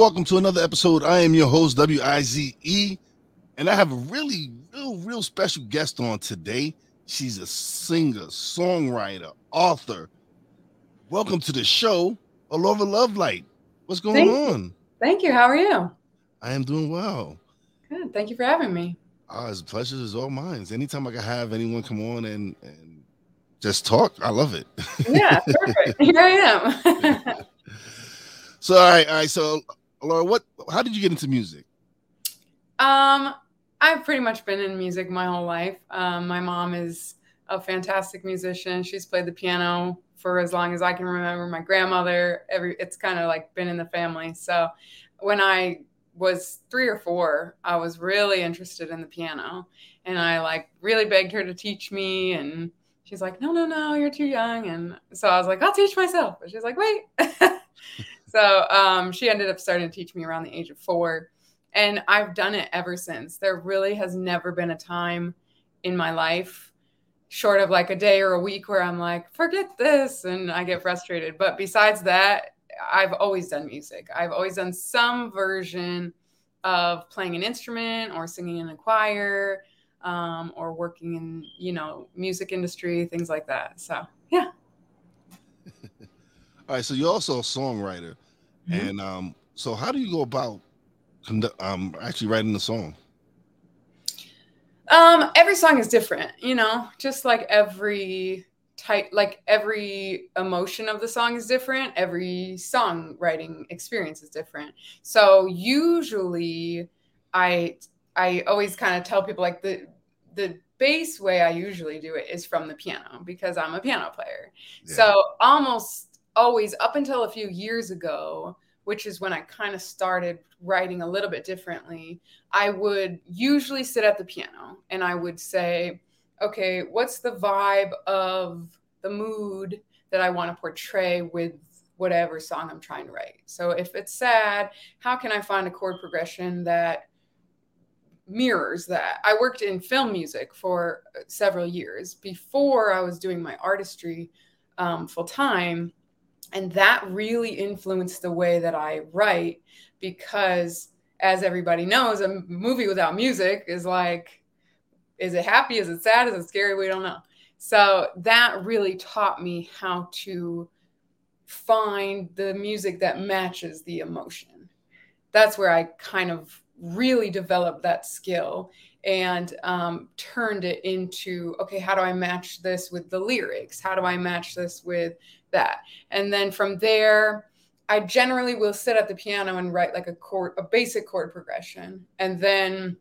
Welcome to another episode. I am your host, W I Z E, and I have a really, real, real special guest on today. She's a singer, songwriter, author. Welcome to the show, Alora Lovelight. What's going Thank on? You. Thank you. How are you? I am doing well. Good. Thank you for having me. Ah, it's a pleasure is all mine. Anytime I can have anyone come on and and just talk, I love it. Yeah, perfect. Here I am. So all right, all right. So Laura, what how did you get into music? Um, I've pretty much been in music my whole life. Um, my mom is a fantastic musician. She's played the piano for as long as I can remember. My grandmother, every it's kind of like been in the family. So when I was three or four, I was really interested in the piano, and I like really begged her to teach me. And she's like, "No, no, no, you're too young." And so I was like, "I'll teach myself." But she's like, "Wait." So um, she ended up starting to teach me around the age of four. And I've done it ever since. There really has never been a time in my life, short of like a day or a week, where I'm like, forget this, and I get frustrated. But besides that, I've always done music. I've always done some version of playing an instrument or singing in a choir um, or working in, you know, music industry, things like that. So, yeah. All right, so you're also a songwriter, mm-hmm. and um, so how do you go about um actually writing the song? Um, every song is different, you know, just like every type, like every emotion of the song is different. Every songwriting experience is different. So usually, I I always kind of tell people like the the base way I usually do it is from the piano because I'm a piano player. Yeah. So almost always up until a few years ago, which is when I kind of started writing a little bit differently, I would usually sit at the piano and I would say, okay, what's the vibe of the mood that I want to portray with whatever song I'm trying to write? So if it's sad, how can I find a chord progression that mirrors that? I worked in film music for several years before I was doing my artistry um, full time and that really influenced the way that I write because as everybody knows, a movie without music is like, is it happy? Is it sad? Is it scary? We don't know. So that really taught me how to find the music that matches the emotion. That's where I kind of really developed that skill and um, turned it into okay, how do I match this with the lyrics? How do I match this with that. And then from there, I generally will sit at the piano and write like a chord, a basic chord progression, and then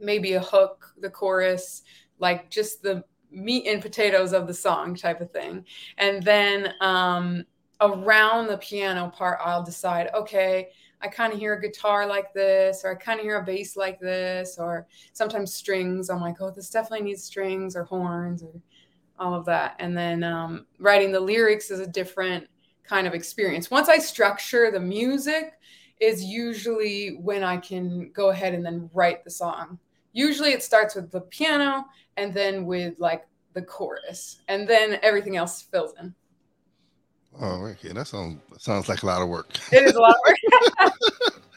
maybe a hook, the chorus, like just the meat and potatoes of the song type of thing. And then um, around the piano part, I'll decide, okay, I kind of hear a guitar like this, or I kind of hear a bass like this, or sometimes strings. I'm like, oh, this definitely needs strings or horns or all of that. And then um, writing the lyrics is a different kind of experience. Once I structure the music, is usually when I can go ahead and then write the song. Usually it starts with the piano and then with like the chorus, and then everything else fills in. Oh, okay. That sounds sounds like a lot of work. It is a lot of work.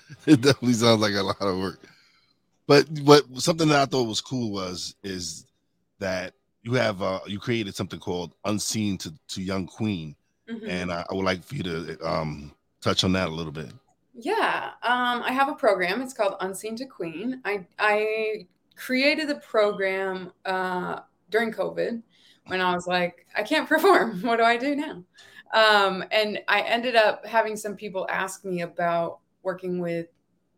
it definitely sounds like a lot of work. But what something that I thought was cool was is that you have uh, you created something called Unseen to, to Young Queen, mm-hmm. and I, I, would like for you to um, touch on that a little bit. Yeah, um, I have a program. It's called Unseen to Queen. I I created the program uh, during COVID when I was like, I can't perform. What do I do now? Um, and I ended up having some people ask me about working with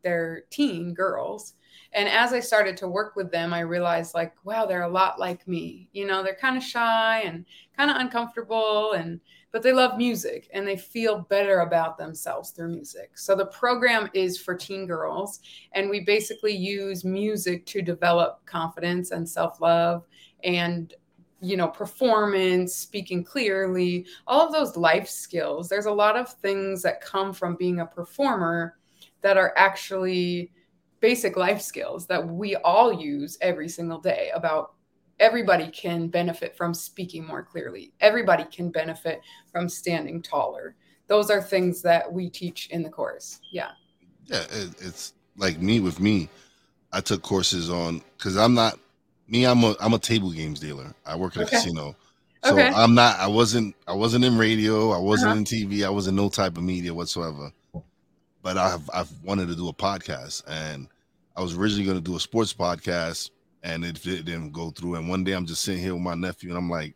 their teen girls and as i started to work with them i realized like wow they're a lot like me you know they're kind of shy and kind of uncomfortable and but they love music and they feel better about themselves through music. So the program is for teen girls, and we basically use music to develop confidence and self love and you know performance speaking clearly all of those life skills there's a lot of things that come from being a performer that are actually basic life skills that we all use every single day about everybody can benefit from speaking more clearly. Everybody can benefit from standing taller. Those are things that we teach in the course. Yeah. Yeah it, it's like me with me. I took courses on because i'm not me i'm a i'm a table games dealer. I work at okay. a casino. So okay. i'm not i wasn't i wasn't in radio i wasn't uh-huh. in tv i was in no type of media whatsoever but i've i've wanted to do a podcast and i was originally going to do a sports podcast and it, it didn't go through. And one day I'm just sitting here with my nephew, and I'm like,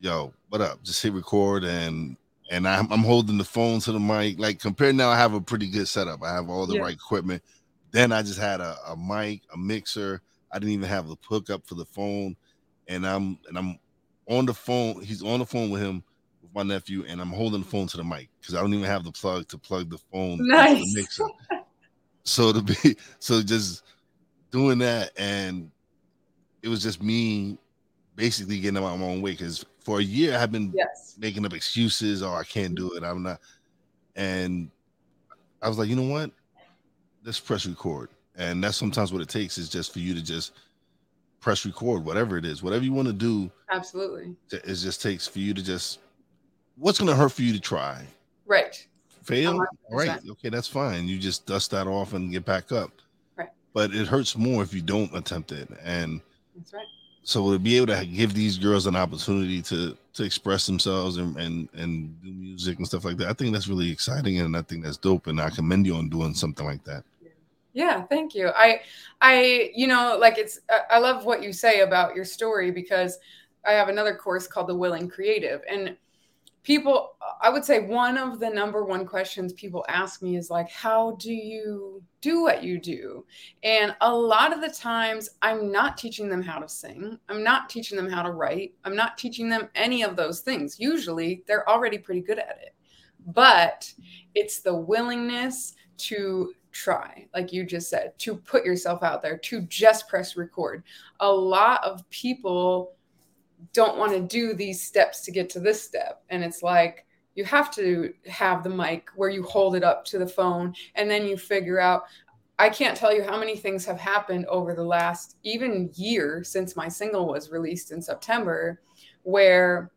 "Yo, what up?" Just hit record, and and I'm, I'm holding the phone to the mic. Like compared now, I have a pretty good setup. I have all the yeah. right equipment. Then I just had a, a mic, a mixer. I didn't even have the hookup for the phone, and I'm and I'm on the phone. He's on the phone with him my nephew, and I'm holding the phone to the mic because I don't even have the plug to plug the phone nice. the mixer. so to be so just doing that, and it was just me basically getting out my own way because for a year I've been yes. making up excuses. Oh, I can't do it. I'm not. And I was like, you know what? Let's press record. And that's sometimes what it takes is just for you to just press record, whatever it is, whatever you want to do. Absolutely. It just takes for you to just, what's going to hurt for you to try? Right. Fail? 100%. Right. Okay, that's fine. You just dust that off and get back up Right. but it hurts more if you don't attempt it. And that's right. So to be able to give these girls an opportunity to to express themselves and and and do music and stuff like that, I think that's really exciting and I think that's dope. And I commend you on doing something like that. Yeah, thank you. I I you know like it's I love what you say about your story because I have another course called the Willing Creative and people i would say one of the number one questions people ask me is like how do you do what you do? And a lot of the times i'm not teaching them how to sing. I'm not teaching them how to write. I'm not teaching them any of those things. Usually they're already pretty good at it. But it's the willingness to try like you just said to put yourself out there to just press record. A lot of people don't want to do these steps to get to this step. And it's like you have to have the mic where you hold it up to the phone and then you figure out. I can't tell you how many things have happened over the last even year since my single was released in September where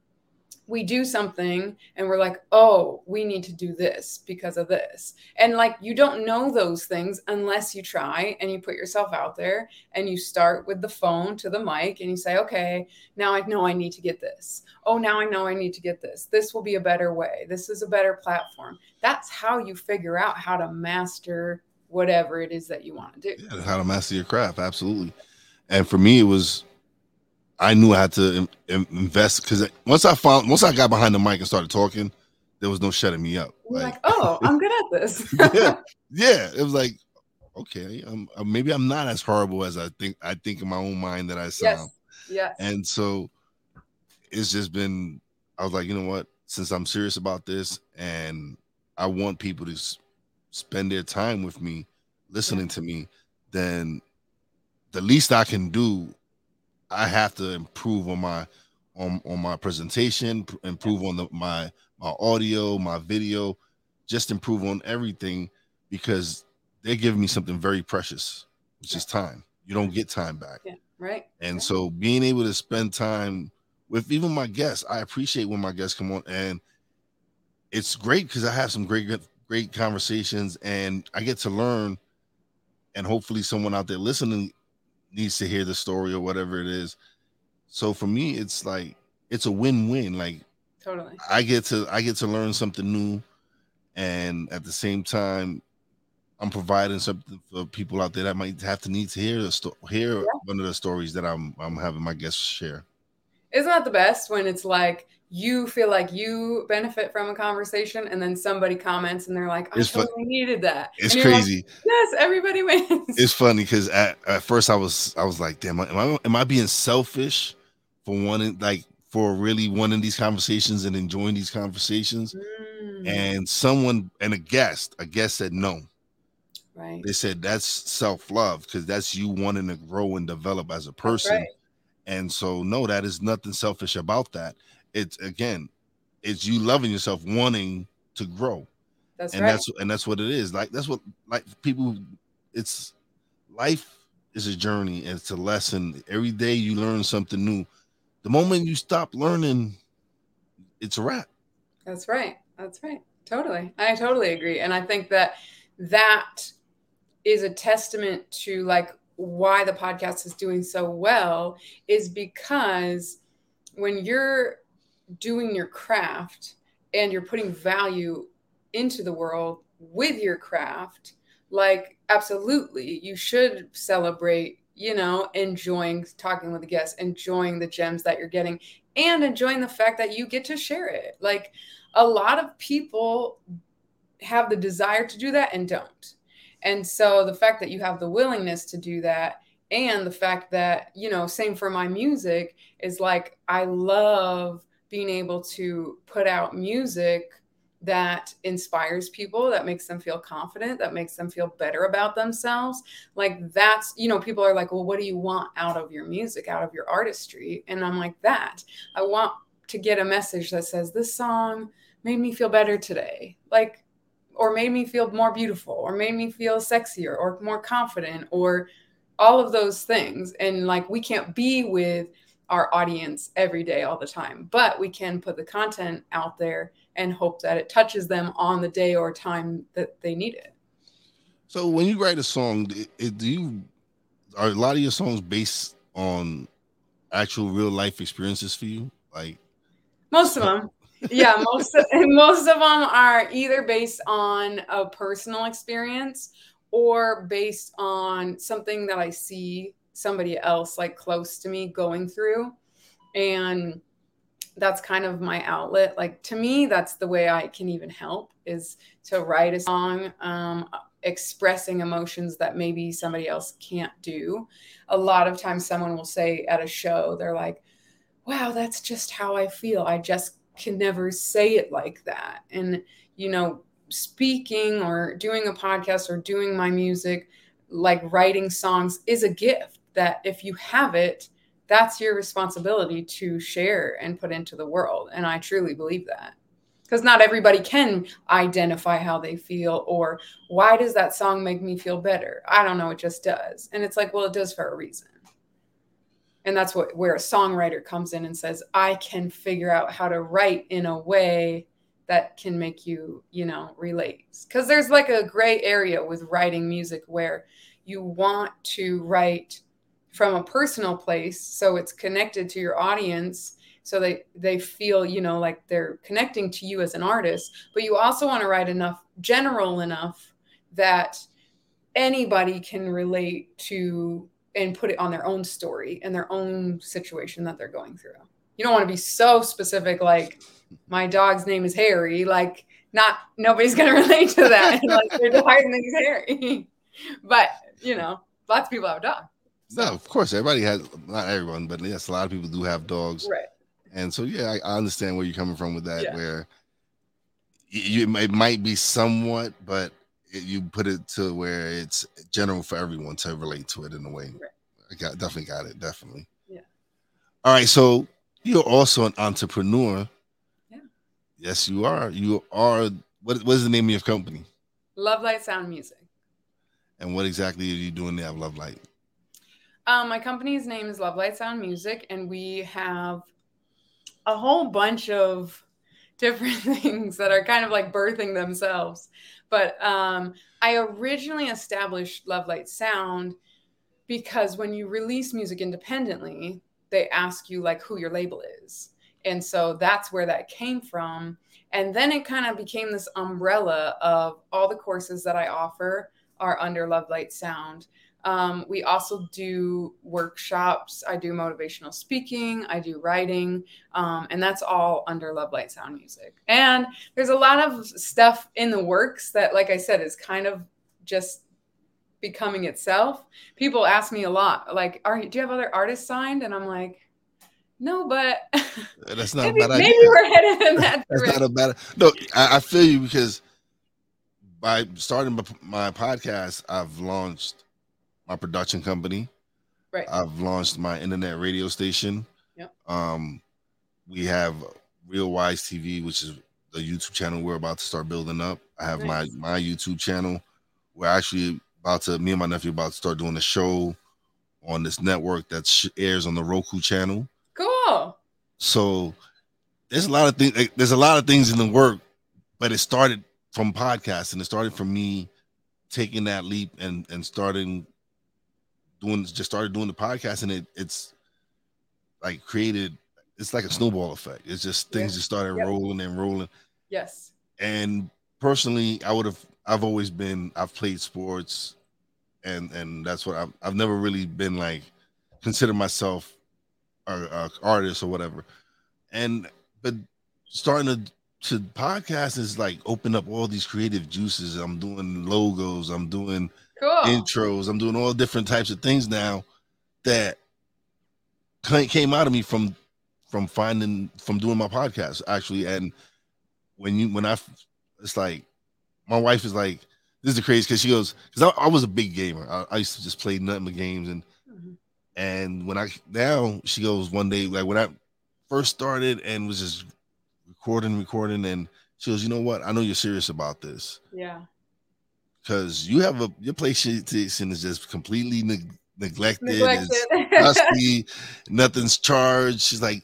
we do something and we're like, oh, we need to do this because of this. And like, you don't know those things unless you try and you put yourself out there and you start with the phone to the mic and you say, okay, now I know I need to get this. Oh, now I know I need to get this. This will be a better way. This is a better platform. That's how you figure out how to master whatever it is that you want to do. Yeah, how to master your craft. Absolutely. And for me, it was I knew I had to invest because once I found once I got behind the mic and started talking, there was no shutting me up. Like, like, oh, I'm good at this. yeah, yeah. It was like, okay, I'm, uh, maybe I'm not as horrible as I think. I think in my own mind that I sound. Yes. yes. And so it's just been. I was like, you know what? Since I'm serious about this, and I want people to s- spend their time with me, listening yeah. to me, then the least I can do I have to improve on my on on my presentation, improve on the my my audio, my video, just improve on everything because they're giving me something very precious, which yeah. is time. You don't get time back. Yeah, right. And yeah. so being able to spend time with even my guests, I appreciate when my guests come on and it's great because I have some great great conversations and I get to learn and hopefully someone out there listening needs to hear the story or whatever it is. So for me, it's like it's a win-win. Like totally, I get to I get to learn something new, and at the same time, I'm providing something for people out there that might have to need to hear the sto- hear yeah. one of the stories that I'm I'm having my guests share. Isn't that the best when it's like you feel like you benefit from a conversation and then somebody comments and they're like, I it's totally fun- needed that. It's crazy. Like, yes, everybody wins. It's funny because at, at first I was I was like, damn, am I am I being selfish for wanting like for really wanting these conversations and enjoying these conversations. Mm, And someone and a guest, a guest said no. right. They said that's self love because that's you wanting to grow and develop as a person. right. And so, no, that is nothing selfish about that. It's again, it's you loving yourself, wanting to grow, That's and right. that's and that's what it is. Like that's what like people. It's life is a journey. and It's a lesson. Every day you learn something new. The moment you stop learning, it's a wrap. That's right. That's right. Totally. I totally agree. And I think that that is a testament to like why the podcast is doing so well is because when you're doing your craft and you're putting value into the world with your craft, like absolutely you should celebrate, you know, enjoying talking with the guests, enjoying the gems that you're getting and enjoying the fact that you get to share it. Like a lot of people have the desire to do that and don't. And so the fact that you have the willingness to do that and the fact that, you know, same for my music is like I love being able to put out music that inspires people, that makes them feel confident, that makes them feel better about themselves. Like that's, you know, people are like, well, what do you want out of your music, out of your artistry? And I'm like, that. I want to get a message that says, this song made me feel better today. Like, or made me feel more beautiful, or made me feel sexier, or more confident, or all of those things. And like, we can't be with our audience every day, all the time, but we can put the content out there and hope that it touches them on the day or time that they need it. So when you write a song, do you are a lot of your songs based on actual real life experiences for you? Like Most of them. yeah, most of, most of them are either based on a personal experience or based on something that I see somebody else like close to me going through. And that's kind of my outlet. Like to me, that's the way I can even help is to write a song um, expressing emotions that maybe somebody else can't do. A lot of times, someone will say at a show, they're like, wow, that's just how I feel. I just can never say it like that. And, you know, speaking or doing a podcast or doing my music, like writing songs, is a gift that if you have it, that's your responsibility to share and put into the world. And I truly believe that. Because not everybody can identify how they feel or why does that song make me feel better? I don't know, it just does. And it's like, well, it does for a reason and that's what where a songwriter comes in and says i can figure out how to write in a way that can make you you know relate because there's like a gray area with writing music where you want to write from a personal place so it's connected to your audience so they they feel you know like they're connecting to you as an artist but you also want to write enough general enough that anybody can relate to and put it on their own story and their own situation that they're going through. You don't want to be so specific, like my dog's name is Harry. Like, not nobody's gonna relate to that. like their dog's name Harry. but you know, lots of people have a no, of course everybody has not everyone, but yes, a lot of people do have dogs. Right. And so yeah, I, I understand where you're coming from with that, Yeah. where you, you it might be somewhat, but it, you put it to where it's general for everyone to relate to it in a way. Right. I got definitely got it, definitely. Yeah. All right, so you're also an entrepreneur. Yeah. Yes, you are. You are. What what is the name of your company, Love Light Sound Music. and what exactly are you doing there at Love Light? Um, my company's name is Love Light Sound Music, and we have a whole bunch of different things that are kind of like birthing themselves. But um, I originally established Love Light Sound because when you release music independently, they ask you like who your label is. And so that's where that came from. And then it kind of became this umbrella of all the courses that I offer are under Love Light Sound. Um, we also do workshops. I do motivational speaking. I do writing, um, and that's all under Love Light Sound Music. And there's a lot of stuff in the works that, like I said, is kind of just becoming itself. People ask me a lot, like, "Are you, do you have other artists signed?" And I'm like, No, but that's not maybe, a bad idea. maybe we're headed in that That's direction. not a bad. No, I, I feel you because by starting my, my podcast, I've launched my production company. right. I've launched my internet radio station. Yep. Um, we have Real Wise TV, which is the YouTube channel we're about to start building up. I have Nice. my my YouTube channel. We're actually about to me and my nephew about to start doing a show on this network that sh- airs on the Roku channel. cool. So there's a lot of things. like, There's a lot of things in the work, but it started from podcasting. It started from me taking that leap and and starting doing just started doing the podcast, and it it's like created. It's like a snowball effect. It's just things Yeah. just started Yep. rolling and rolling. Yes. And personally, I would have. I've always been. I've played sports, and and that's what I've. I've never really been like consider myself a, a artist or whatever. And but starting to to podcast is like open up all these creative juices. I'm doing logos. I'm doing Cool. intros. I'm doing all different types of things now that came out of me from from finding from doing my podcast actually. And when you when I it's like my wife is like this is the crazy because she goes because I, I was a big gamer. I, I used to just play nothing but games and Mhm. and when I now she goes one day like when I first started and was just recording recording and she goes you know what I know you're serious about this Yeah. Because you have a your PlayStation is just completely neg- neglected. Neglected. dusty, nothing's charged. She's like,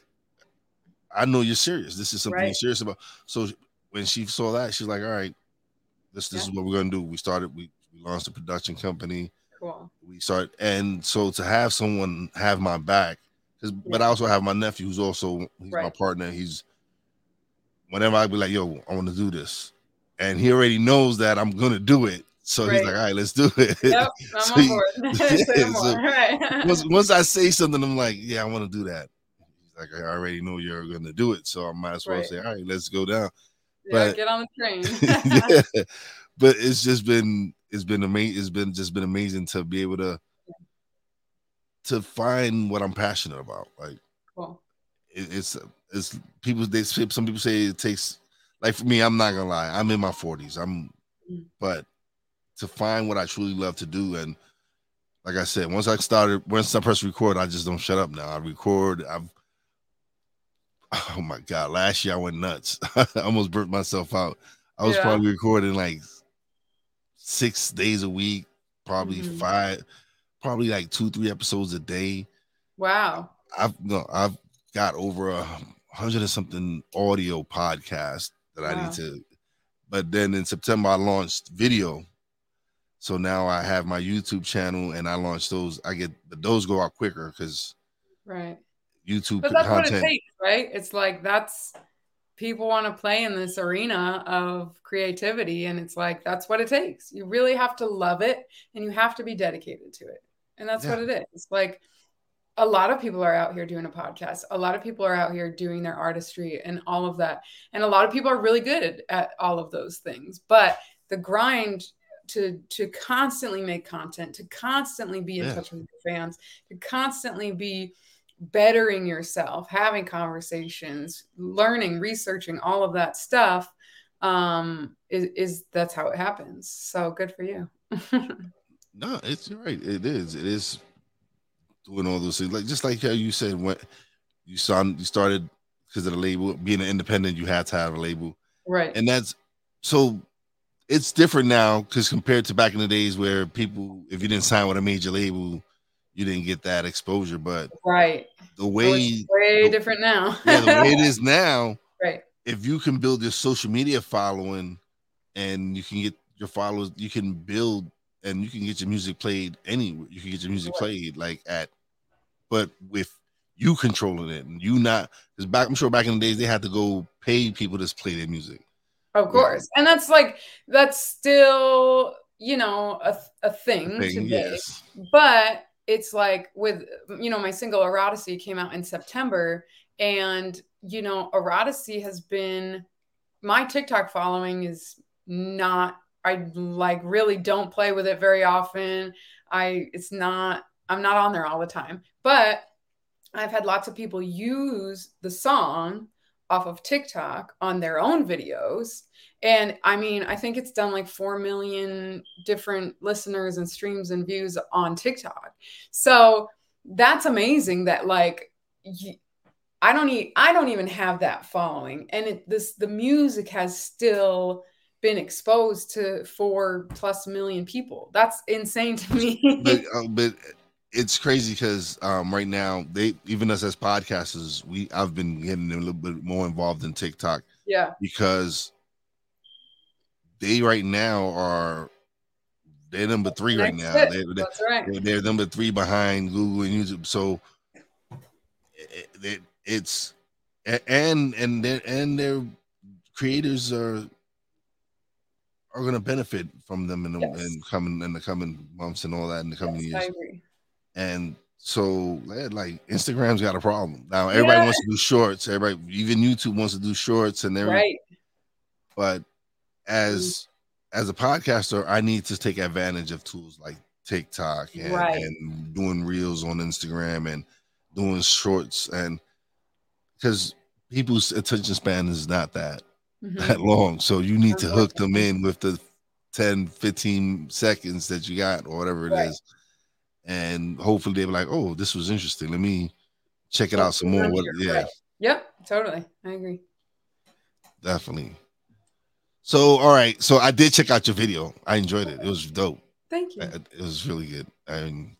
I know you're serious. This is something you're Right. serious about. So when she saw that, she's like, All right, this this is what we're gonna do. We started, we, we launched a production company. cool. We start and so to have someone have my back, 'cause- but I also have my nephew who's also he's my partner. He's whenever I be like, yo, I want to do this. And he already knows that I'm gonna do it. So he's like, all right, let's do it. Yep. I'm on board. Yeah, so. Right. once, once I say something, I'm like, yeah, I want to do that. He's like, I already know you're gonna do it, so I might as well Right. say, all right, let's go down. yeah, but- get on the train. yeah, but it's just been it's been amazing. It's been just been amazing to be able to to find what I'm passionate about. Like cool. it, it's it's people they say some people say it takes like for me, I'm not gonna lie, I'm in my 40s. I'm Mm. but to find what I truly love to do and like I said, once I started, once I press record, I just don't shut up now. I record. I've, oh my god, last year I went nuts. I almost burnt myself out. I was Yeah. probably recording like six days a week, probably Mhm. five, probably like two, three episodes a day. Wow. I've no, I've got over a hundred and something audio podcasts that I need to. But then in September I launched video, so now I have my YouTube channel and I launched those. I get but those go out quicker because Right. YouTube But that's what it content. takes, right? It's like that's people want to play in this arena of creativity, and it's like that's what it takes. You really have to love it, and you have to be dedicated to it, and that's what Yeah. it is. Like a lot of people are out here doing a podcast. A lot of people are out here doing their artistry and all of that, and a lot of people are really good at all of those things. But the grind to to constantly make content, to constantly be in Yeah. touch with your fans, to constantly be bettering yourself, having conversations, learning, researching, all of that stuff um is, is that's how it happens. So good for you. No, it's right. It is. It is doing all those things. Like just like how you said when you saw you started because of the label being an independent, you had to have a label. right. and that's so it's different now because compared to back in the days where people if you didn't sign with a major label you didn't get that exposure but right. the So way it's way the- different now. yeah, the way it is now right. if you can build your social media following and you can get your followers you can build and you can get your music played anywhere you can get your music played like at but with you controlling it and you not because back i'm sure back in the days they had to go pay people to play their music Of course. And that's like that's still, you know, a, a thing, thing, today. yes but it's like with you know my single Erotasy came out in september and you know Erotasy has been my tiktok following is not i like really don't play with it very often i it's not i'm not on there all the time but I've had lots of people use the song off of TikTok on their own videos. And I mean, I think it's done like 4 million different listeners and streams and views on TikTok. So that's amazing that like I don't need I don't even have that following. And it, this the music has still been exposed to four plus million people. That's insane to me. but, uh, but it's crazy because um, right now they even us as podcasters, we I've been getting a little bit more involved in TikTok. Yeah. Because they right now are they're number three right now. They're, they're, That's right. They're, they're, number three behind Google and YouTube. So it, it, it's and and their and their creators are are going to benefit from them in the yes. in coming in the coming months and all that in the coming yes, years. And so like Instagram's got a problem now. Everybody yeah. wants to do shorts. Everybody, even YouTube wants to do shorts, and they're right. But as mm-hmm. as a podcaster, I need to take advantage of tools like TikTok and, right. and doing reels on Instagram and doing shorts and because people's attention span is not that mm-hmm. that long. So you need to hook them in with the 10, 15 seconds that you got or whatever it right. is, And hopefully they'll be like, oh, this was interesting. Let me check it out some more. What, yeah. Right. Yep, totally. I agree. Definitely. So, all right. So I did check out your video. I enjoyed it. It was dope. Thank you. It was really good. And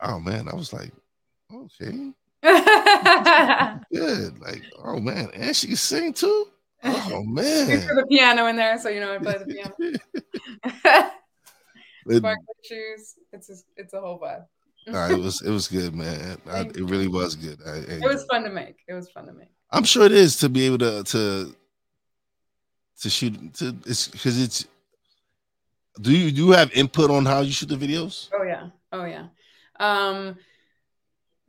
oh man, I was like, okay. good. Like, oh man, and she can sing too. Oh man, the piano in there, so you know I play the piano. Sparkly shoes. It's a, it's a whole vibe. nah, it was it was good, man. I, it really was good. I, it was fun to make. It was fun to make. I'm sure it is to be able to to to shoot to it's because it's. Do you do you have input on how you shoot the videos? Oh yeah, oh yeah. Um,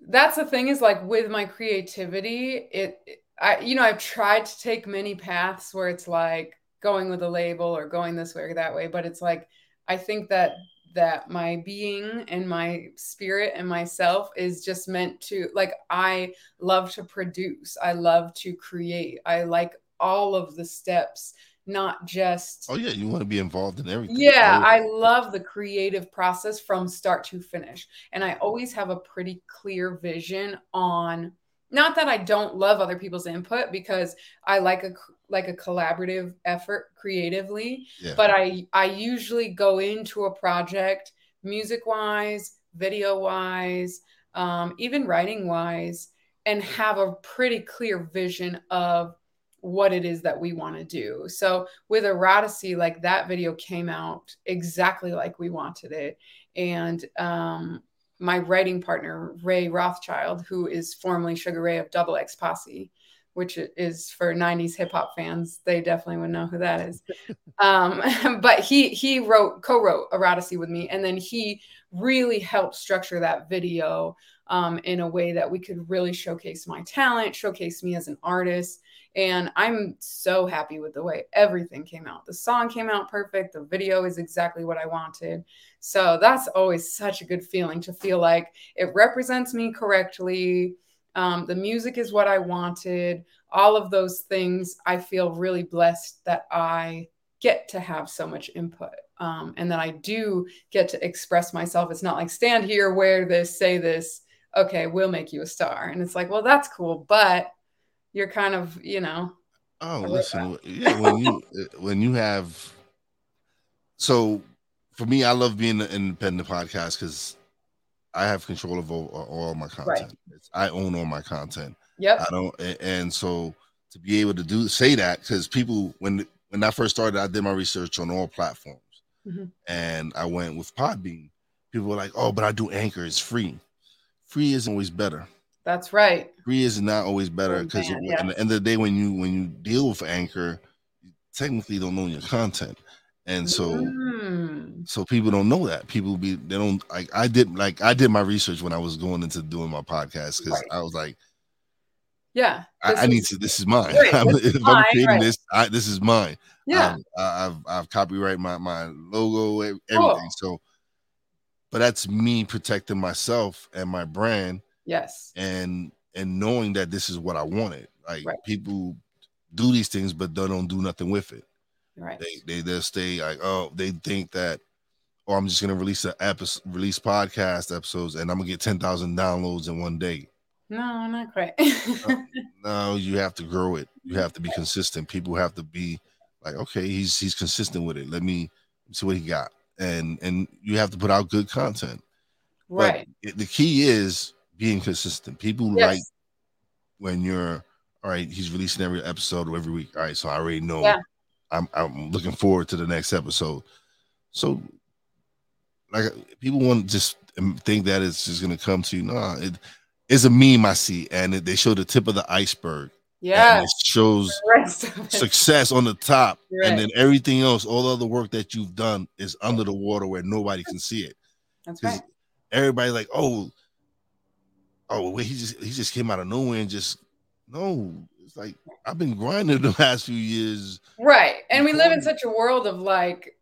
that's the thing is like with my creativity, it, it I, you know, I've tried to take many paths where it's like going with a label or going this way or that way, but it's like I think that that my being and my spirit and myself is just meant to like I love to produce. I love to create. I like all of the steps not just oh yeah you want to be involved in everything yeah i love the creative process from start to finish and i always have a pretty clear vision on not that I don't love other people's input because I like a like a collaborative effort creatively, yeah. but I I usually go into a project music wise, video wise, um, even writing wise, and have a pretty clear vision of what it is that we want to do. So with Erotasy, like that video came out exactly like we wanted it. And um, my writing partner, Ray Rothschild, who is formerly Sugar Ray of Double X Posse, which is for 90s hip hop fans, they definitely would know who that is. um, but he he wrote co-wrote Erotasy with me, and then he really helped structure that video um, in a way that we could really showcase my talent, showcase me as an artist. And I'm so happy with the way everything came out. The song came out perfect. The video is exactly what I wanted. So that's always such a good feeling to feel like it represents me correctly. Um, the music is what I wanted. All of those things, I feel really blessed that I get to have so much input um, and that I do get to express myself. It's not like stand here, wear this, say this. Okay, we'll make you a star. And it's like, well, that's cool, but you're kind of, you know. Oh, listen, yeah, when you uh, when you have so for me, I love being an independent podcast because I have control of all, all my content. Right. I own all my content. Yep. I don't, and so to be able to do say that because people when when I first started, I did my research on all platforms, mm-hmm. and I went with Podbean. People were like, "Oh, but I do Anchor; it's free. Free isn't always better." That's right. Free is not always better because yeah. at the end of the day, when you when you deal with Anchor, you technically don't own your content, and so mm. so people don't know that. People be they don't like I did like I did my research when I was going into doing my podcast because right. I was like, yeah, I, I, need to. This is mine. This if mine, I'm creating right. this, I, this is mine. Yeah, um, I, have I've copyright my my logo, everything. Cool. So, but that's me protecting myself and my brand Yes. and and knowing that this is what I wanted. Like Right. people do these things, but they don't do nothing with it. Right. They they they'll stay like, oh, they think that, oh, I'm just gonna release a episode, release podcast episodes, and I'm gonna get ten thousand downloads in one day. No, not quite. No, you have to grow it. You have to be consistent. People have to be like, okay, he's he's consistent with it. Let me see what he got, and and you have to put out good content. Right. it- the key is being consistent. People Yes. like when you're all right. He's releasing every episode or every week. All right, so I already know. Yeah. I'm I'm looking forward to the next episode. So, like, people want to just think that it's just gonna come to you. No, it is a meme I see, and it, they show the tip of the iceberg. Yeah. it shows The rest of it. success on the top, Right. and then everything else, all the other work that you've done, is under the water where nobody can see it. That's right. everybody's like, oh, oh, wait, he just he just came out of nowhere and just no. Like I've been grinding the last few years. Right. And we live in such a world of like,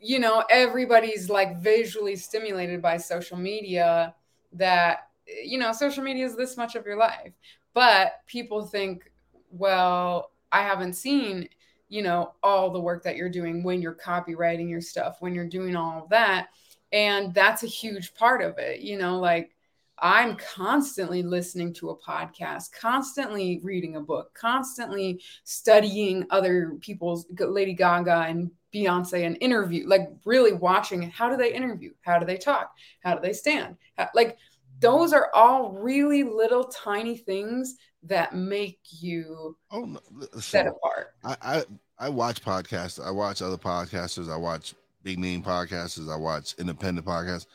you know, everybody's like visually stimulated by social media that, you know, social media is this much of your life. But people think, well, I haven't seen, you know, all the work that you're doing when you're copywriting your stuff, when you're doing all of that. And that's a huge part of it, you know, like, I'm constantly listening to a podcast, constantly reading a book, constantly studying other people's Lady Gaga and Beyonce and interview, like really watching how do they interview? How do they talk? How do they stand? How- like those are all really little tiny things that make you Oh no, set apart. I, I I watch podcasts. I watch other podcasters. I watch big name podcasters. I watch independent podcasts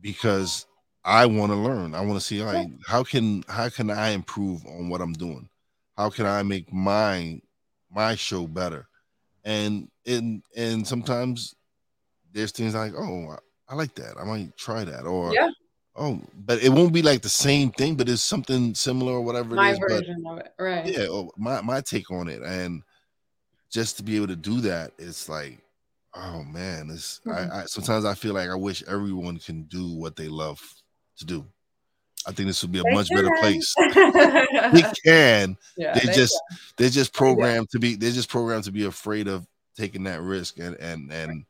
because I want to learn. I want to see like how can how can I improve on what I'm doing? How can I make my my show better? And and and sometimes there's things like oh I, I like that. I might try that or Yeah. oh but it won't be like the same thing, but it's something similar or whatever My it is. But version of it. Right. yeah oh, my my take on it and just to be able to do that it's like oh man it's Mhm. I, I sometimes i feel like i wish everyone can do what they love to do i think this would be a They much better place they can yeah, they just they're just yeah. programmed to be they're just programmed to be afraid of taking that risk and and and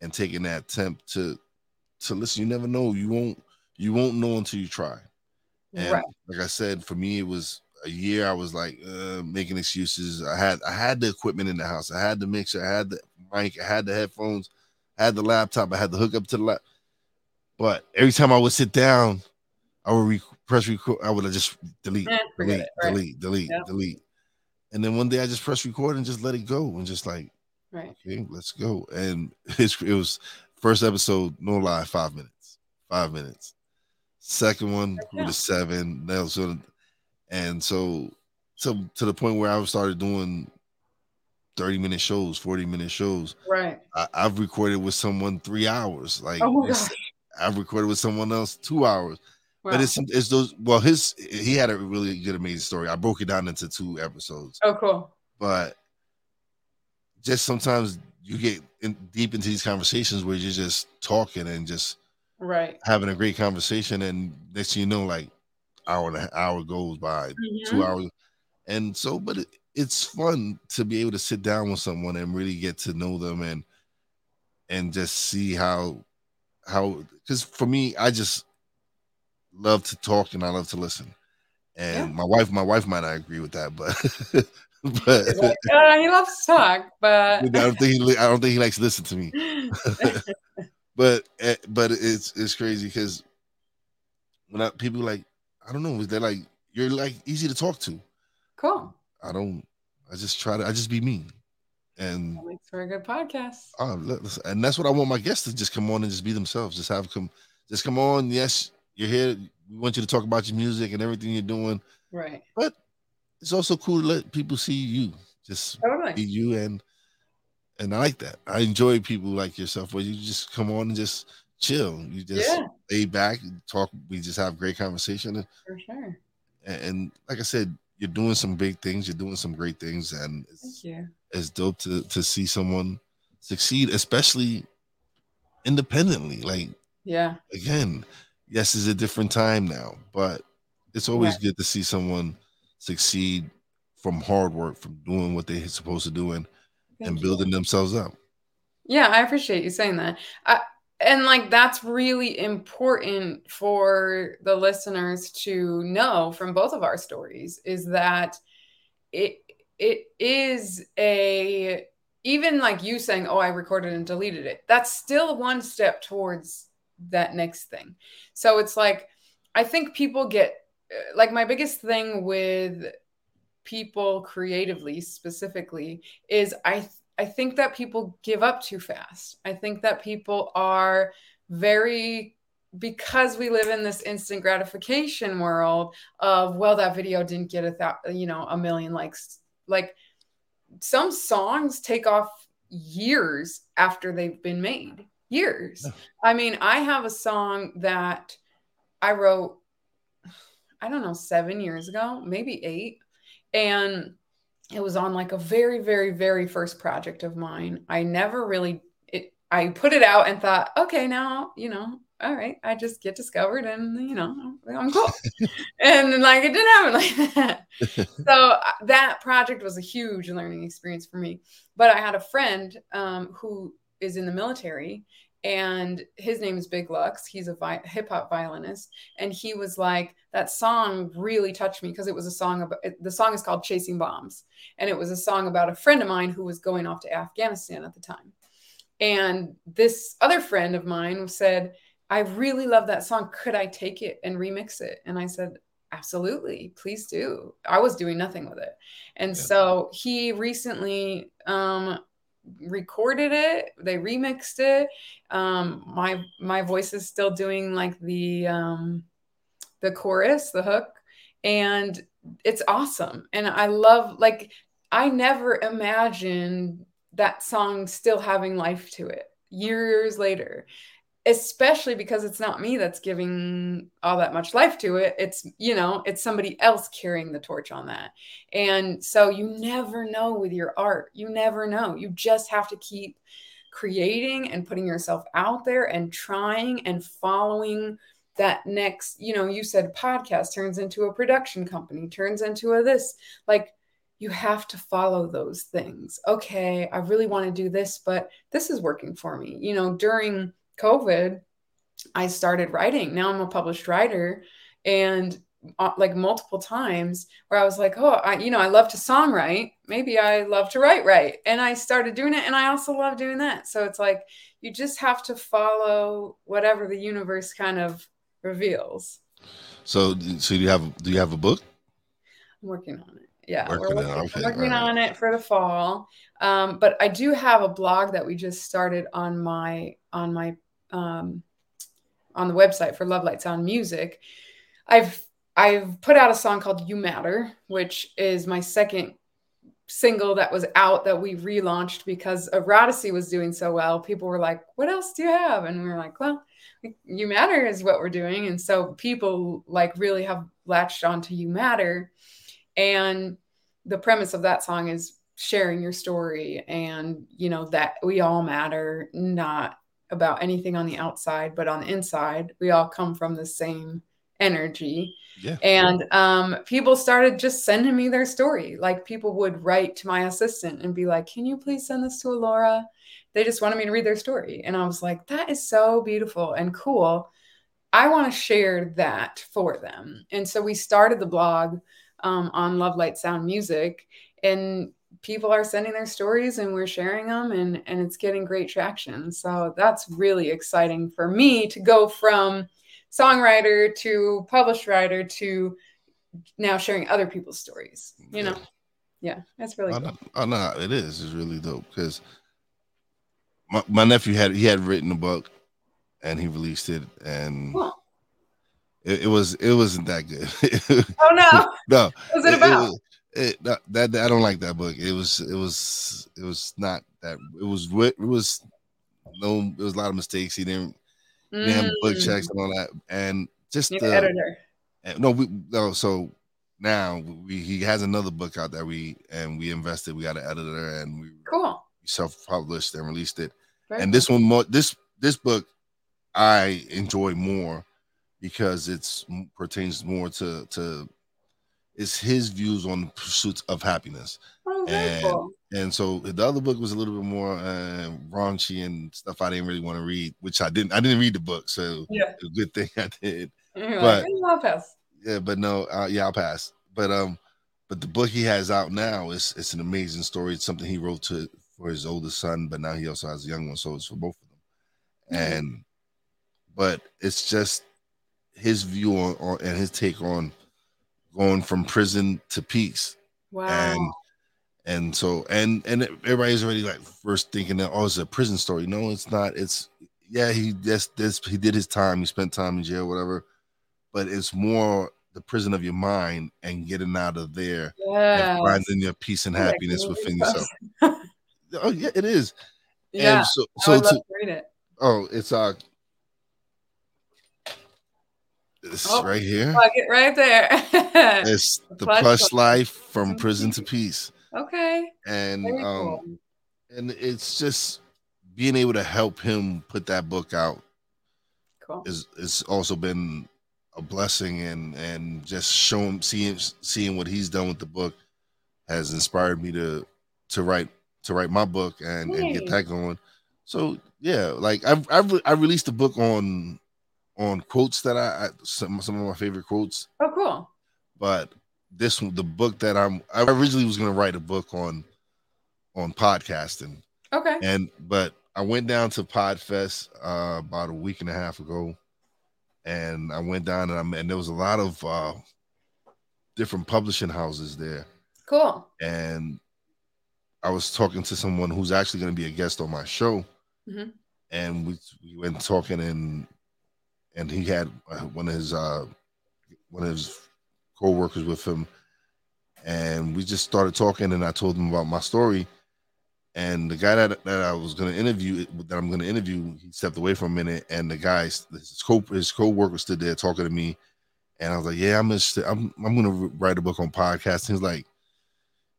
and taking that attempt to to listen you never know you won't you won't know until you try and right. like I said, for me, it was a year. I was like uh, making excuses. I had I had the equipment in the house. I had the mixer. I had the mic. I had the headphones. I had the laptop. I had the hookup to the lap. But every time I would sit down, I would re- press record. I would just delete, Eh, delete, it, right. delete, delete, delete. And then one day I just press record and just let it go and just like, Right. okay, let's go. And it's, it was first episode, no lie, five minutes, five minutes. Second one with a seven. That was sort of, and so to to the point where I started doing thirty minute shows, forty minute shows. Right. I, I've recorded with someone three hours. Like Oh. I've recorded with someone else two hours. Wow. But it's it's those. Well, his he had a really good, amazing story. I broke it down into two episodes oh, cool. but just sometimes you get in, deep into these conversations where you're just talking and just Right. having a great conversation and next thing you know like hour and a hour goes by Mhm. two hours and so but it, it's fun to be able to sit down with someone and really get to know them and and just see how how because for me i just love to talk and i love to listen and Yeah. my wife my wife might not agree with that but but Like, uh, he loves to talk, but I don't think he, I don't think he likes to listen to me. But eh, but it's it's crazy because when I, people like I don't know they're like you're like easy to talk to. cool. I don't. I just try to. I just be me, and That makes for a good podcast. uh, and that's what I want my guests to just come on and just be themselves. Just have come, just come on. Yes, you're here. We want you to talk about your music and everything you're doing. Right. But it's also cool to let people see you. Just be Totally. you and and I like that. I enjoy people like yourself where you just come on and just chill. You just Yeah, lay back, talk. We just have great conversation, for sure. and like I said, you're doing some big things. You're doing some great things, and Thank it's, you. it's dope to to see someone succeed, especially independently. Like Yeah. again, yes, it's a different time now, but it's always yeah. good to see someone succeed from hard work, from doing what they're supposed to do and, and building themselves up. Yeah, I appreciate you saying that. I, and like that's really important for the listeners to know from both of our stories is that it it is a even like you saying oh i recorded and deleted it that's still one step towards that next thing. So it's like i think people get uh, like my biggest thing with people creatively specifically is i I think that people give up too fast. I think that people are very because we live in this instant gratification world of well that video didn't get a th- you know a million likes. Like some songs take off years after they've been made. Years. I mean i have a song that i wrote i don't know 7 years ago maybe 8 and it was on like a very very very first project of mine. I never really it i put it out and thought okay now you know all right i just get discovered and you know i'm cool. And like it didn't happen like that. So uh, that project was a huge learning experience for me. But i had a friend um, who is in the military and his name is Big Lux. He's a vi- hip hop violinist, and he was like, "That song really touched me because it was a song about the song is called Chasing Bombs, and it was a song about a friend of mine who was going off to Afghanistan at the time." And this other friend of mine said, "I really love that song. Could I take it and remix it?" And I said, absolutely please do i was doing nothing with it and yeah. so he recently um recorded it they remixed it. Um my my voice is still doing like the um the chorus the hook and it's awesome. And i love like i never imagined that song still having life to it years later especially because it's not me that's giving all that much life to it. It's you know it's somebody else carrying the torch on that. And so you never know with your art. You never know. You just have to keep creating and putting yourself out there and trying and following that next you know you said podcast turns into a production company turns into a this. Like you have to follow those things. Okay i really want to do this but this is working for me. You know during COVID, I started writing. Now I'm a published writer and uh, like multiple times where I was like, oh, I, you know, I love to songwrite. Maybe I love to write, right? And I started doing it and I also love doing that. So it's like you just have to follow whatever the universe kind of reveals. So, so do you have do you have a book? I'm working on it. Yeah, working we're working, okay, working right. on it for the fall. Um, but I do have a blog that we just started on my on my um, on the website for Love Light Sound Music, I've I've put out a song called "You Matter," which is my second single that was out that we relaunched because Erotasy was doing so well. People were like, "What else do you have?" And we were like, "Well, You Matter is what we're doing." And so people like really have latched onto "You Matter," and the premise of that song is sharing your story and you know that we all matter not about anything on the outside, but on the inside, we all come from the same energy. Yeah. And um, people started just sending me their story. Like people would write to my assistant and be like, Can you please send this to Alora? They just wanted me to read their story. And I was like, That is so beautiful and cool. I want to share that for them. And so we started the blog um, on Love Light Sound Music. And people are sending their stories and we're sharing them and and it's getting great traction. So that's really exciting for me to go from songwriter to published writer to now sharing other people's stories you know? Yeah. That's really cool. oh no it is it's really dope because my, my nephew had he had written a book and he released it and cool. it, it, was it wasn't that good. Oh no. No. What was it about? it, it, that, that I don't like that book. It was it was it was not that it was it was no it was a lot of mistakes. He didn't, mm. didn't have book checks and all that, and just the editor. No, we no. So now we he has another book out that we and we invested. We got an editor and we cool self published and released it. Very and this one more this this book I enjoy more because it's pertains more to to it's his views on the pursuits of happiness. Oh, And cool. and so the other book was a little bit more uh, raunchy and stuff I didn't really want to read, which I didn't. I didn't read the book, so Yeah. a good thing I did. You're but- like, "Eh, I'll pass. Yeah, but no, uh, yeah, I'll pass. But um, but the book he has out now is it's an amazing story. It's something he wrote to for his oldest son, but now he also has a young one, so it's for both of them. Mhm. And but it's just his view on, on and his take on going from prison to peace Wow. and and so and and everybody's already like first thinking that oh it's a prison story no it's not it's yeah he this this he did his time he spent time in jail whatever but it's more the prison of your mind and getting out of there yeah. and finding your peace and happiness within yourself oh yeah it is yeah. and so so to, to read it. oh it's uh it's Oh. right here it right there. it's the Plush plush Life from from prison to Peace. okay. and Very um cool. and it's just being able to help him put that book out Cool. is it's also been a blessing and and just showing seeing seeing what he's done with the book has inspired me to to write to write my book and and get that going so yeah like i've i've i released a book on on quotes that i, I some, some of my favorite quotes Oh, cool. but this one the book that i'm i originally was going to write a book on on podcasting Okay. and but I went down to Podfest uh, about a week and a half ago, and I went down and I met, and there was a lot of uh, different publishing houses there, Cool. and I was talking to someone who's actually going to be a guest on my show, Mhm. and we we went talking and and he had uh, one of his uh, one of his co-workers with him, and we just started talking, and I told him about my story. And the guy that, that I was going to interview, that I'm going to interview, he stepped away for a minute, and the guy, his co his co-worker stood there talking to me, and I was like, "Yeah, I'm interested. I'm I'm going to write a book on podcasting." He's like,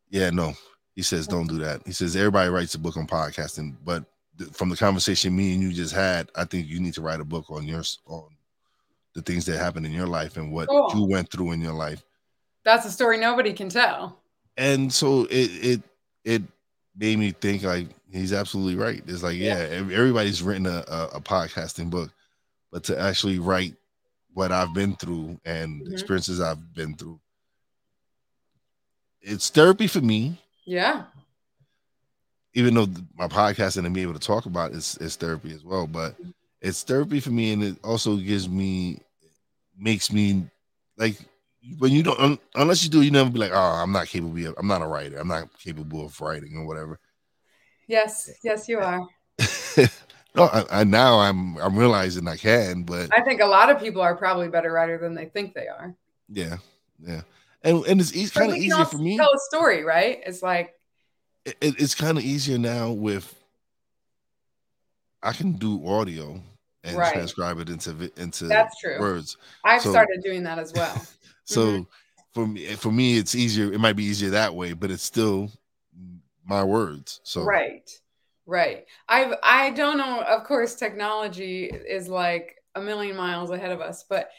"Yeah, no." He says, "Don't do that." He says, "Everybody writes a book on podcasting, but from the conversation me and you just had, I think you need to write a book on your on the things that happened in your life and what Cool. you went through in your life." That's a story nobody can tell. and so it it it made me think like he's absolutely right. It's like yeah, ev- everybody's written a, a, a podcasting book, but to actually write what I've been through and Mhm. experiences I've been through, it's therapy for me. Yeah. Even though th- my podcasting and being able to talk about is is therapy as well, but mm-hmm. it's therapy for me, and it also gives me makes me like when you don't un, unless you do, you never be like, oh, I'm not capable. Of, I'm not a writer. I'm not capable of writing or whatever. Yes. Yes, you are. no, I, I now I'm I'm realizing I can, but I think a lot of people are probably better writer than they think they are. yeah, yeah, and and it's easy, kind of easier for me. Tell a story, right? It's like, It, it's kind of easier now with I can do audio and Right. transcribe it into into That's true. words. I've So- started doing that as well. So Mhm. for me, for me, it's easier. It might be easier that way, but it's still my words. So Right. Right. I've I don't know, of course technology is like a million miles ahead of us, but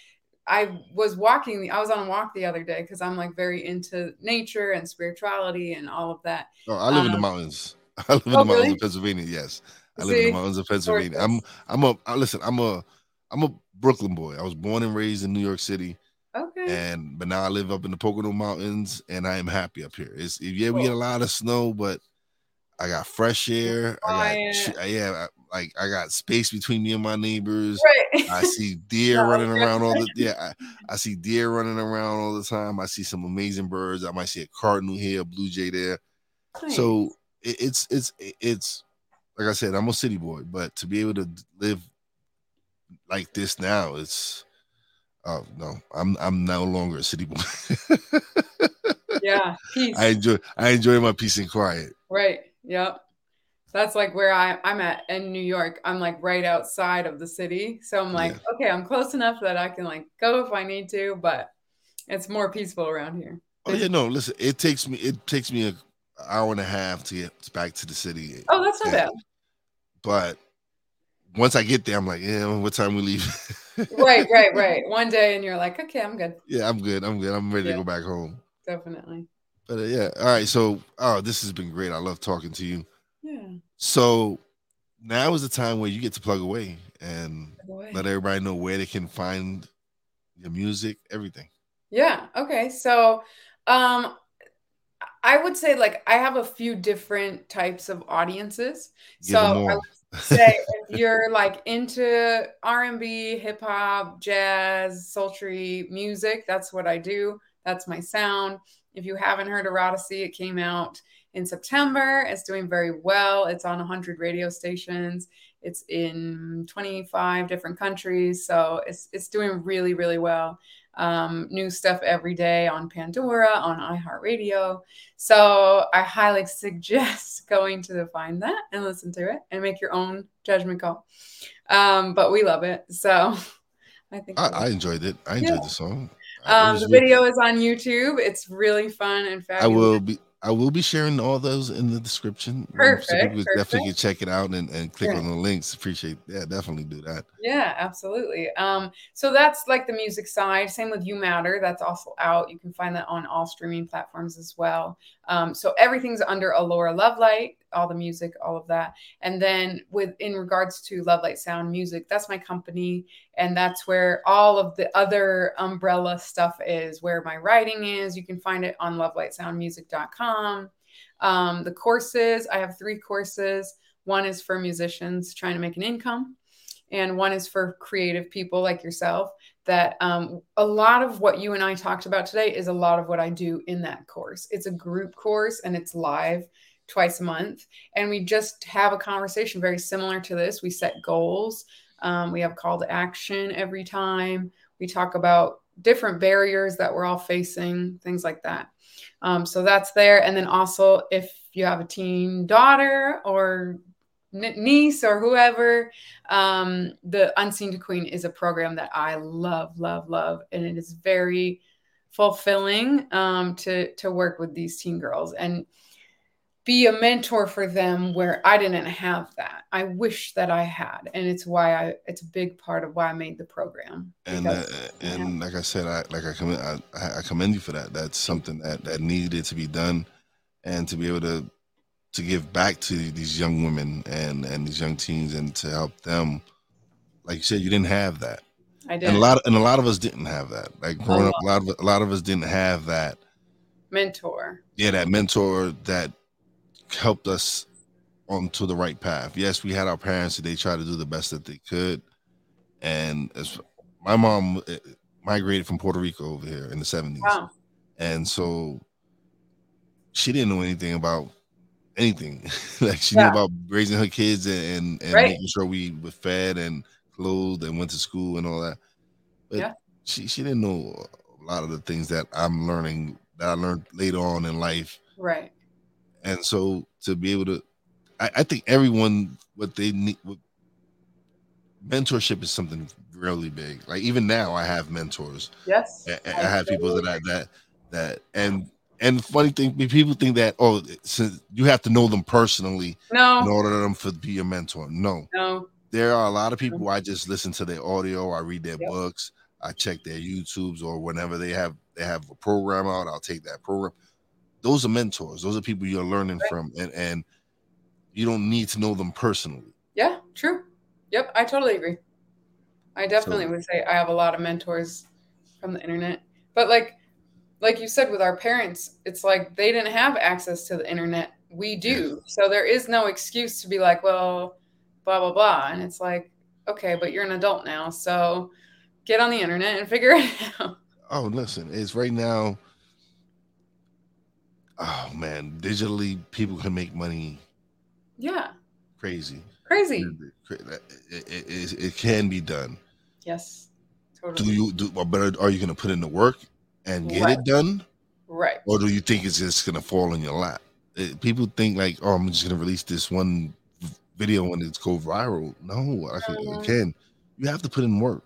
I was walking I was on a walk the other day because I'm like very into nature and spirituality and all of that. Oh, I live in the Um, mountains. I live in oh, the mountains really? of Pennsylvania. Yes, I live in the mountains of Pennsylvania. I'm. I'm a I, listen. I'm a I'm a Brooklyn boy. I was born and raised in New York City, Okay. and but now I live up in the Pocono Mountains, and I am happy up here. It's yeah, we get a lot of snow, but I got fresh air. I got yeah, like I got space between me and my neighbors. right. I see deer No, running around all the yeah. I, I see deer running around all the time. I see some amazing birds. I might see a cardinal here, a blue jay there. Nice. So it, it's it's it's like I said, I'm a city boy, but to be able to live like this now, it's oh no, I'm I'm no longer a city boy. yeah, peace. I enjoy I enjoy my peace and quiet. Right. Yep. That's like where I, I'm at in New York. I'm like right outside of the city. So I'm like, okay, I'm close enough that I can like go if I need to, but it's more peaceful around here. Oh yeah, no, listen, it takes me it takes me a hour and a half to get back to the city. Oh, that's not Yeah. bad. but once I get there, I'm like, yeah, what time we leave? right, right, right. One day, and you're like, okay, I'm good. Yeah, I'm good. I'm good. I'm ready Yeah. to go back home. Definitely. But uh, yeah, all right. So, oh, this has been great. I love talking to you. So now is the time where you get to plug away and by the way. let everybody know where they can find your music, everything. Yeah. Okay. So, um, I would say like I have a few different types of audiences. Give so I would say if you're like into R&B, hip hop, jazz, sultry music, that's what I do. That's my sound. If you haven't heard Erotasy, it came out in September. It's doing very well. It's on 100 radio stations. It's in 25 different countries, so it's it's doing really really well. Um, new stuff every day on Pandora, on iHeartRadio. So I highly suggest going to the find that and listen to it and make your own judgment call. Um, but we love it, so I think I, I enjoyed it. I enjoyed Yeah. the song. Um, the video is on YouTube. It's really fun and fabulous. I will be. I will be sharing all those in the description. um, Perfect, So people definitely can check it out and, and click Sure. on the links. Appreciate Yeah, definitely do that. Yeah, absolutely. Um, so that's like the music side. Same with You Matter. That's also out. You can find that on all streaming platforms as well. Um, so everything's under Alora Lovelight, all the music, all of that. And then with in regards to Lovelight Sound Music, that's my company, and that's where all of the other umbrella stuff is, where my writing is. You can find it on lovelightsoundmusic.com. Um, the courses, I have three courses. One is for musicians trying to make an income and one is for creative people like yourself that um, a lot of what you and i talked about today is a lot of what i do in that course it's a group course and it's live twice a month and we just have a conversation very similar to this. We set goals um, we have call to action every time. We talk about different barriers that we're all facing things like that. Um, so that's there. And then also if you have a teen daughter or niece or whoever um, the unseen to queen is a program that i love love love. And it is very fulfilling um, to to work with these teen girls. And be a mentor for them where i didn't have that i wish that i had and it's why i it's a big part of why i made the program And uh, and like I said, I like I commend I, I commend you for that. That's something that that needed to be done, and to be able to to give back to these young women and and these young teens and to help them. Like you said, you didn't have that, i did and a lot of, and a lot of us didn't have that. Like growing up, a lot of a lot of us didn't have that. mentor Yeah, that mentor that helped us onto the right path. Yes, we had our parents; and they tried to do the best that they could. And as my mom uh, migrated from Puerto Rico over here in the seventies, wow and so she didn't know anything about anything. like she Yeah. knew about raising her kids and and, and Right. making sure we were fed and clothed and went to school and all that. But Yeah. she she didn't know a lot of the things that I'm learning that I learned later on in life. right And so to be able to, I, I think everyone what they need. What, mentorship is something really big. Like even now, I have mentors. yes I, I have people that I that that and and funny thing, people think that oh, since you have to know them personally in no order for them to be a mentor. No, no there are a lot of people I just listen to their audio, I read their Yep. books, I check their YouTubes, or whenever they have they have a program out, I'll take that program. Those are mentors. Those are people you're learning Right. from, and and you don't need to know them personally. Yeah, true. Yep, I totally agree. I definitely So- would say I have a lot of mentors from the internet. But like like you said with our parents, it's like they didn't have access to the internet. We do. So there is no excuse to be like, well, blah blah blah. And it's like, okay, but you're an adult now, so get on the internet and figure it out. Oh, listen, it's right now. Oh man, digitally people can make money Yeah. crazy. Crazy. It, it, it, it can be done. Yes. Totally. Do you do? But are you going to put in the work and get Right. it done, Right. or do you think it's just going to fall in your lap? It- people think like, oh, I'm just going to release this one video and it's go viral. No, I can, it can. You have to put in work,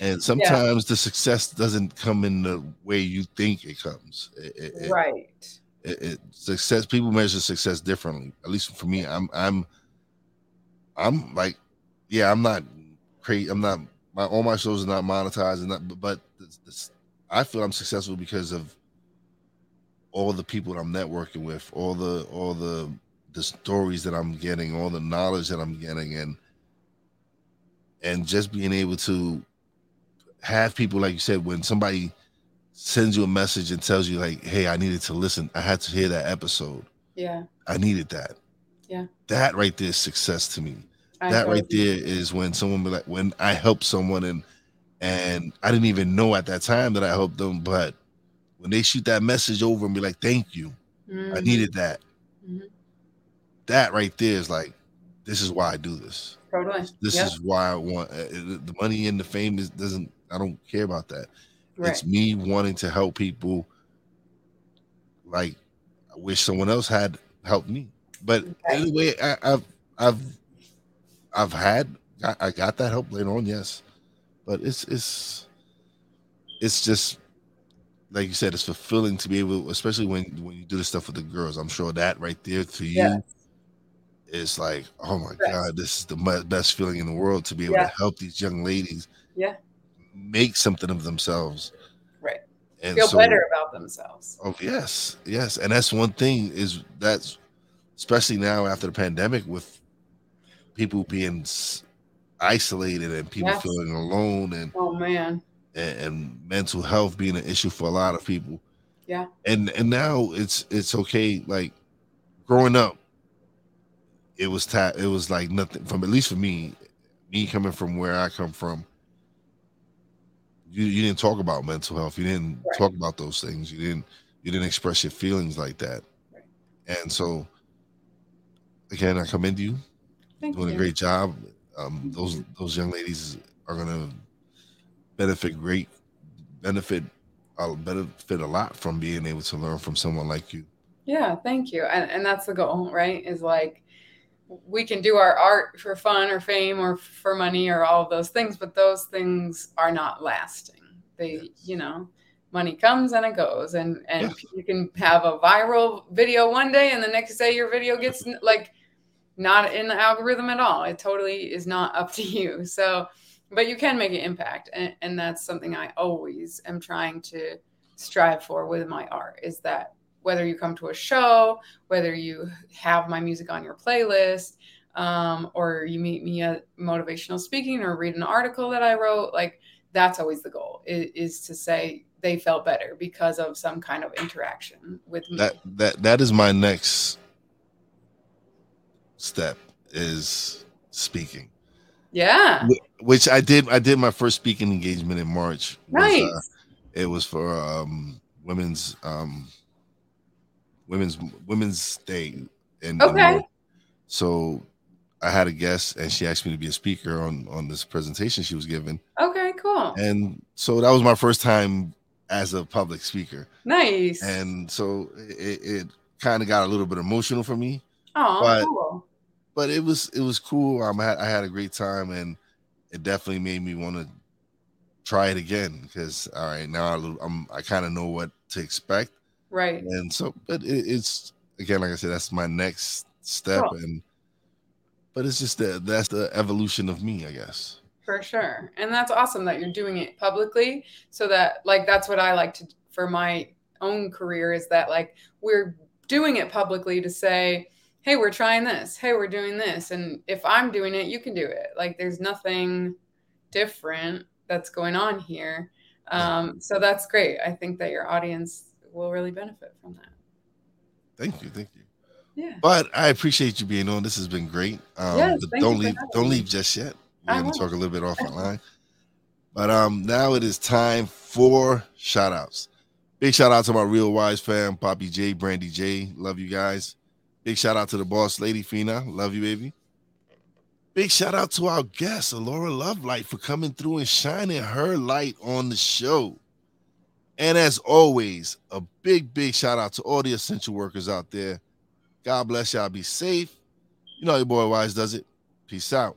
and sometimes the success doesn't come in the way you think it comes. It, it, Right. it, success people measure success differently at least for me i'm i'm i'm like yeah, I'm not crazy. I'm not my all my shows are not monetized and not, but I feel I'm successful because of all the people that I'm networking with, all the all the the stories that I'm getting, all the knowledge that I'm getting, and and just being able to have people like you said when somebody sends you a message and tells you like hey i needed to listen. I had to hear that episode. Yeah. I needed that. Yeah. That right there is success to me. I that right there is when someone be like when i help someone and and i didn't even know at that time that i helped them but when they shoot that message over and be like thank you. I Mhm. needed that. Mhm. that right there is like this is why i do this. Totally. This Yep. is why i want uh, the money and the fame is doesn't i don't care about that right it's me wanting to help people like i wish someone else had helped me but Okay. anyway I, i've i've i've had I, I got that help later on yes but it's it's it's just like you said it's fulfilling to be able especially when when you do the stuff with the girls i'm sure that right there to you Yes. is like oh my Yes. god this is the best feeling in the world to be able Yeah. to help these young ladies Yeah. Make something of themselves Right. and feel so better about themselves Oh yes, yes, and that's one thing is that's especially now after the pandemic with people being isolated and people Yes. feeling alone and, oh man and and mental health being an issue for a lot of people. Yeah. and and now it's it's okay. Like growing up, it was ta- it was like nothing from at least for me, me coming from where I come from. You you didn't talk about mental health. You didn't Right. talk about those things. You didn't you didn't express your feelings like that. Right. And so again, I commend you thank doing you a great job. Um, those those young ladies are gonna benefit great benefit uh, benefit a lot from being able to learn from someone like you. Yeah, thank you. And and that's the goal, right? Is like we can do our art for fun or fame or for money or all of those things, but those things are not lasting. They, you know, money comes and it goes and and Yeah. you can have a viral video one day and the next day your video gets like not in the algorithm at all. It totally is not up to you. So, but you can make an impact and and that's something I always am trying to strive for with my art is that whether you come to a show, whether you have my music on your playlist, um, or you meet me at motivational speaking or read an article that I wrote, like that's always the goal is, is to say they felt better because of some kind of interaction with me. That that that is my next step is speaking. yeah. Which I did I did my first speaking engagement in March. was, Nice. uh, it was for um women's um women's women's day in Okay. So I had a guest and she asked me to be a speaker on on this presentation she was giving. okay, cool. And so that was my first time as a public speaker. Nice. And so it, it kind of got a little bit emotional for me, oh, but- cool. but it was it was cool. Um, I had, I had a great time and it definitely made me want to try it again because all right now I, I'm I kind of know what to expect Right. and so but it, it's again like I said that's my next step Cool. and but it's just that that's the evolution of me I guess. For sure. And that's awesome that you're doing it publicly so that like that's what I like to for my own career is that like we're doing it publicly to say, "Hey, we're trying this. Hey, we're doing this." And if I'm doing it, you can do it. Like there's nothing different that's going on here. Um so that's great. I think that your audience will really benefit from that. Thank you, thank you. Yeah. But I appreciate you being on. This has been great. Um, Yes, don't leave. Don't leave just yet. We're gonna talk a little bit offline. But um, now it is time for shout outs. Big shout out to my real wise fam, Poppy J, Brandy J. Love you guys. Big shout out to the boss lady, Fina. Love you, baby. Big shout out to our guest, Alora Lovelight, for coming through and shining her light on the show. And as always, a big, big shout out to all the essential workers out there. God bless y'all. Be safe. You know your boy Wise does it. Peace out.